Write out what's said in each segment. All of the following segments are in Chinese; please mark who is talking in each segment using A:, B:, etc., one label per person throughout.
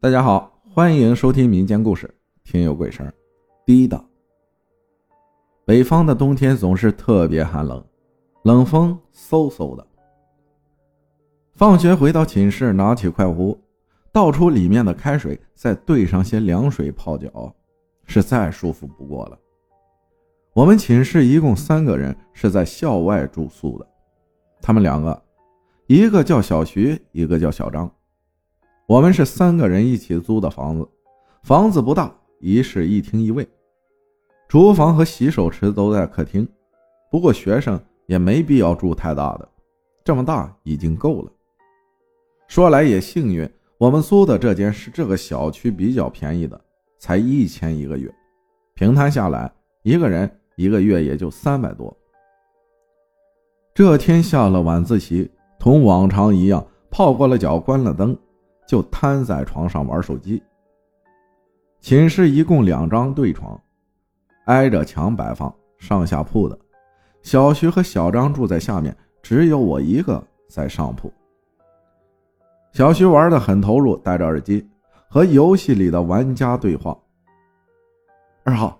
A: 大家好，欢迎收听民间故事，听有鬼声。第一档。北方的冬天总是特别寒冷，冷风嗖嗖的。放学回到寝室，拿起快壶，倒出里面的开水，再兑上些凉水泡脚，是再舒服不过了。我们寝室一共三个人是在校外住宿的，他们两个，一个叫小徐，一个叫小张。我们是三个人一起租的房子，房子不大，一室一厅一卫，厨房和洗手池都在客厅。不过学生也没必要住太大的，这么大已经够了。说来也幸运，我们租的这间是这个小区比较便宜的，才一千一个月，平摊下来一个人一个月也就三百多。这天下了晚自习，同往常一样泡过了脚，关了灯。就瘫在床上玩手机。寝室一共两张对床，挨着墙摆放，上下铺的。小徐和小张住在下面，只有我一个在上铺。小徐玩的很投入，戴着耳机和游戏里的玩家对话。二号，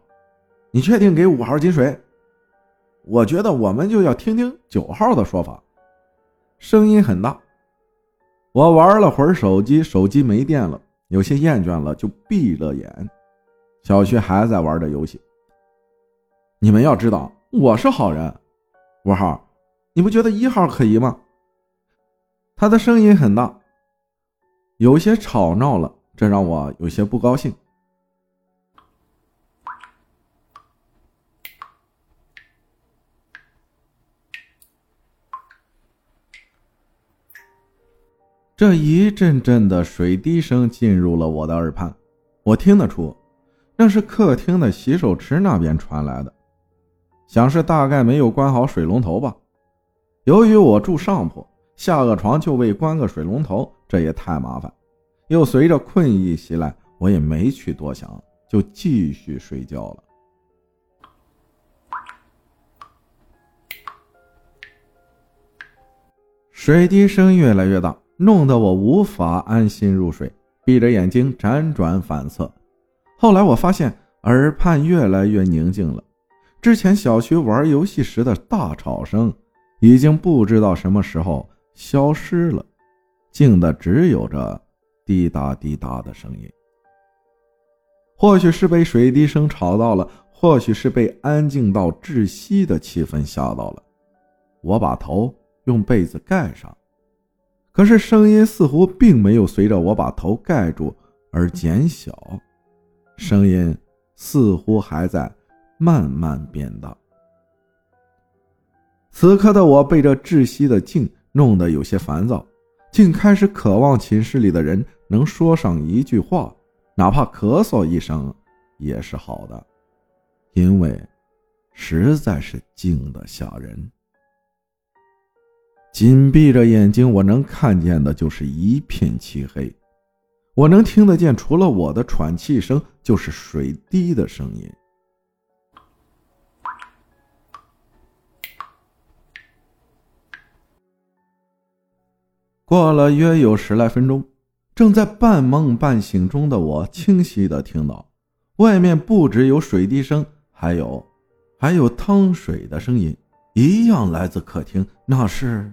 A: 你确定给五号金水？我觉得我们就要听听九号的说法。声音很大。我玩了会儿手机，手机没电了，有些厌倦了，就闭了眼。小徐还在玩着游戏。你们要知道，我是好人。五号，你不觉得一号可疑吗？他的声音很大，有些吵闹了，这让我有些不高兴。这一阵阵的水滴声进入了我的耳畔，我听得出，那是客厅的洗手池那边传来的，想是大概没有关好水龙头吧。由于我住上铺，下个床就为关个水龙头，这也太麻烦。又随着困意袭来，我也没去多想，就继续睡觉了。水滴声越来越大。弄得我无法安心入睡，闭着眼睛辗转反侧。后来我发现耳畔越来越宁静了，之前小区玩游戏时的大吵声已经不知道什么时候消失了，静的只有这滴答滴答的声音。或许是被水滴声吵到了，或许是被安静到窒息的气氛吓到了。我把头用被子盖上。可是声音似乎并没有随着我把头盖住而减小，声音似乎还在慢慢变大。此刻的我被这窒息的静弄得有些烦躁，竟开始渴望寝室里的人能说上一句话，哪怕咳嗽一声也是好的，因为实在是静得吓人。紧闭着眼睛，我能看见的就是一片漆黑，我能听得见除了我的喘气声，就是水滴的声音。过了约有十来分钟，正在半梦半醒中的我，清晰的听到，外面不只有水滴声，还有，还有汤水的声音，一样来自客厅，那是。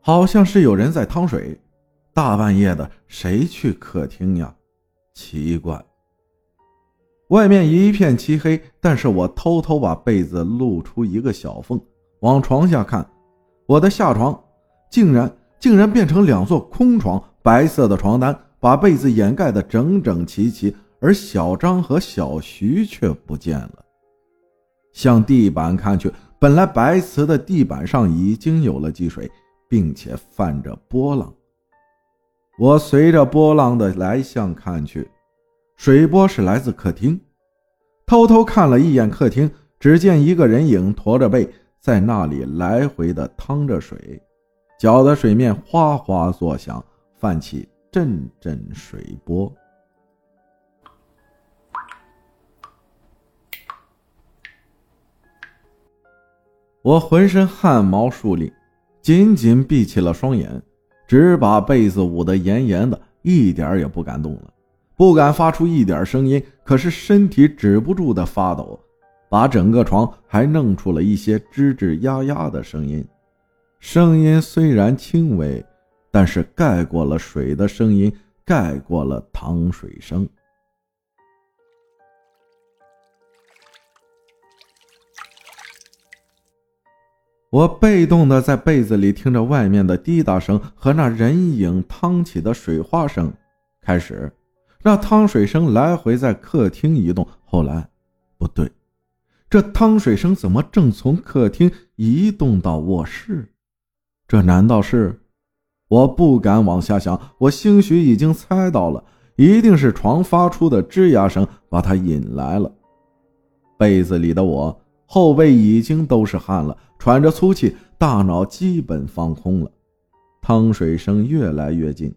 A: 好像是有人在趟水，大半夜的，谁去客厅呀？奇怪。外面一片漆黑，但是我偷偷把被子露出一个小缝，往床下看，我的下床竟然竟然变成两座空床，白色的床单把被子掩盖的整整齐齐，而小张和小徐却不见了。向地板看去，本来白瓷的地板上已经有了积水。并且泛着波浪，我随着波浪的来向看去，水波是来自客厅。偷偷看了一眼客厅，只见一个人影驼着背在那里来回的趟着水，搅得水面哗哗作响，泛起阵阵水波。我浑身汗毛竖立。紧紧闭起了双眼，只把被子捂得严严的，一点也不敢动了，不敢发出一点声音，可是身体止不住的发抖，把整个床还弄出了一些吱吱呀呀的声音。声音虽然轻微，但是盖过了水的声音，盖过了淌水声。我被动的在被子里听着外面的滴答声和那人影淌起的水花声。开始，那淌水声来回在客厅移动。后来，不对，这淌水声怎么正从客厅移动到卧室？这难道是？我不敢往下想。我兴许已经猜到了，一定是床发出的吱呀声把他引来了。被子里的我。后背已经都是汗了，喘着粗气，大脑基本放空了。汤水声越来越近，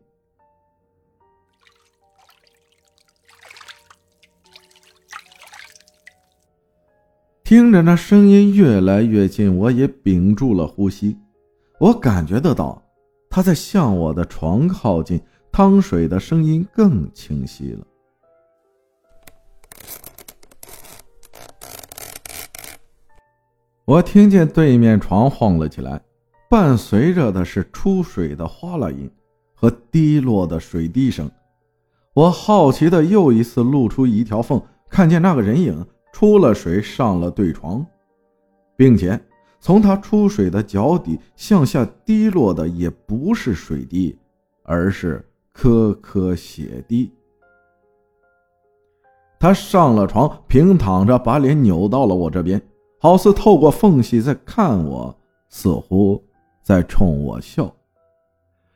A: 听着那声音越来越近，我也屏住了呼吸。我感觉得到，他在向我的床靠近，汤水的声音更清晰了。我听见对面床晃了起来，伴随着的是出水的哗啦音和滴落的水滴声。我好奇的又一次露出一条缝，看见那个人影出了水，上了对床，并且从他出水的脚底向下滴落的也不是水滴，而是颗颗血滴。他上了床，平躺着，把脸扭到了我这边。好似透过缝隙在看我，似乎在冲我笑，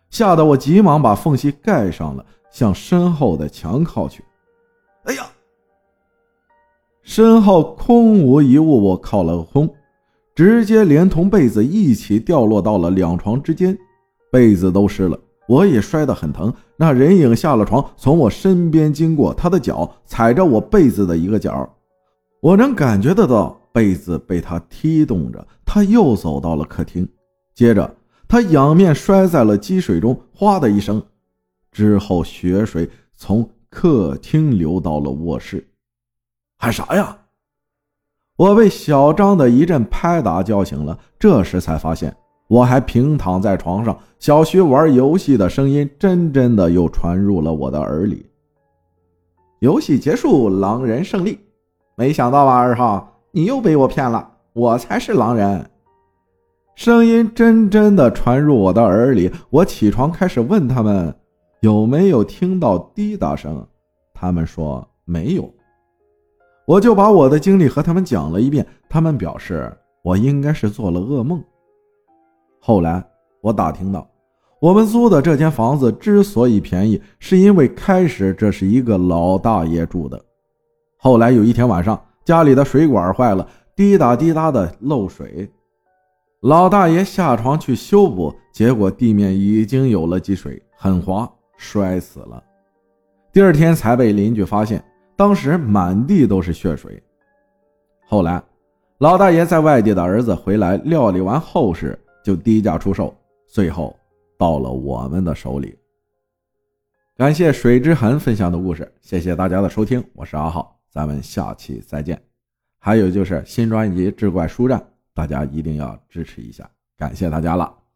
A: 吓得我急忙把缝隙盖上了，向身后的墙靠去。哎呀！身后空无一物，我靠了个空，直接连同被子一起掉落到了两床之间，被子都湿了，我也摔得很疼。那人影下了床，从我身边经过，他的脚踩着我被子的一个角，我能感觉得到。被子被他踢动着，他又走到了客厅，接着他仰面摔在了积水中，哗的一声，之后血水从客厅流到了卧室。喊啥呀？我被小张的一阵拍打叫醒了，这时才发现我还平躺在床上，小徐玩游戏的声音真真的又传入了我的耳里。游戏结束，狼人胜利，没想到吧，二号。你又被我骗了，我才是狼人。声音真真的传入我的耳里。我起床开始问他们有没有听到滴答声，他们说没有。我就把我的经历和他们讲了一遍，他们表示我应该是做了噩梦。后来我打听到，我们租的这间房子之所以便宜，是因为开始这是一个老大爷住的，后来有一天晚上。家里的水管坏了，滴答滴答的漏水。老大爷下床去修补，结果地面已经有了积水，很滑，摔死了。第二天才被邻居发现，当时满地都是血水。后来，老大爷在外地的儿子回来料理完后事，就低价出售，最后到了我们的手里。感谢水之痕分享的故事，谢谢大家的收听，我是阿浩。咱们下期再见。还有就是新专辑《志怪书战》，大家一定要支持一下，感谢大家了。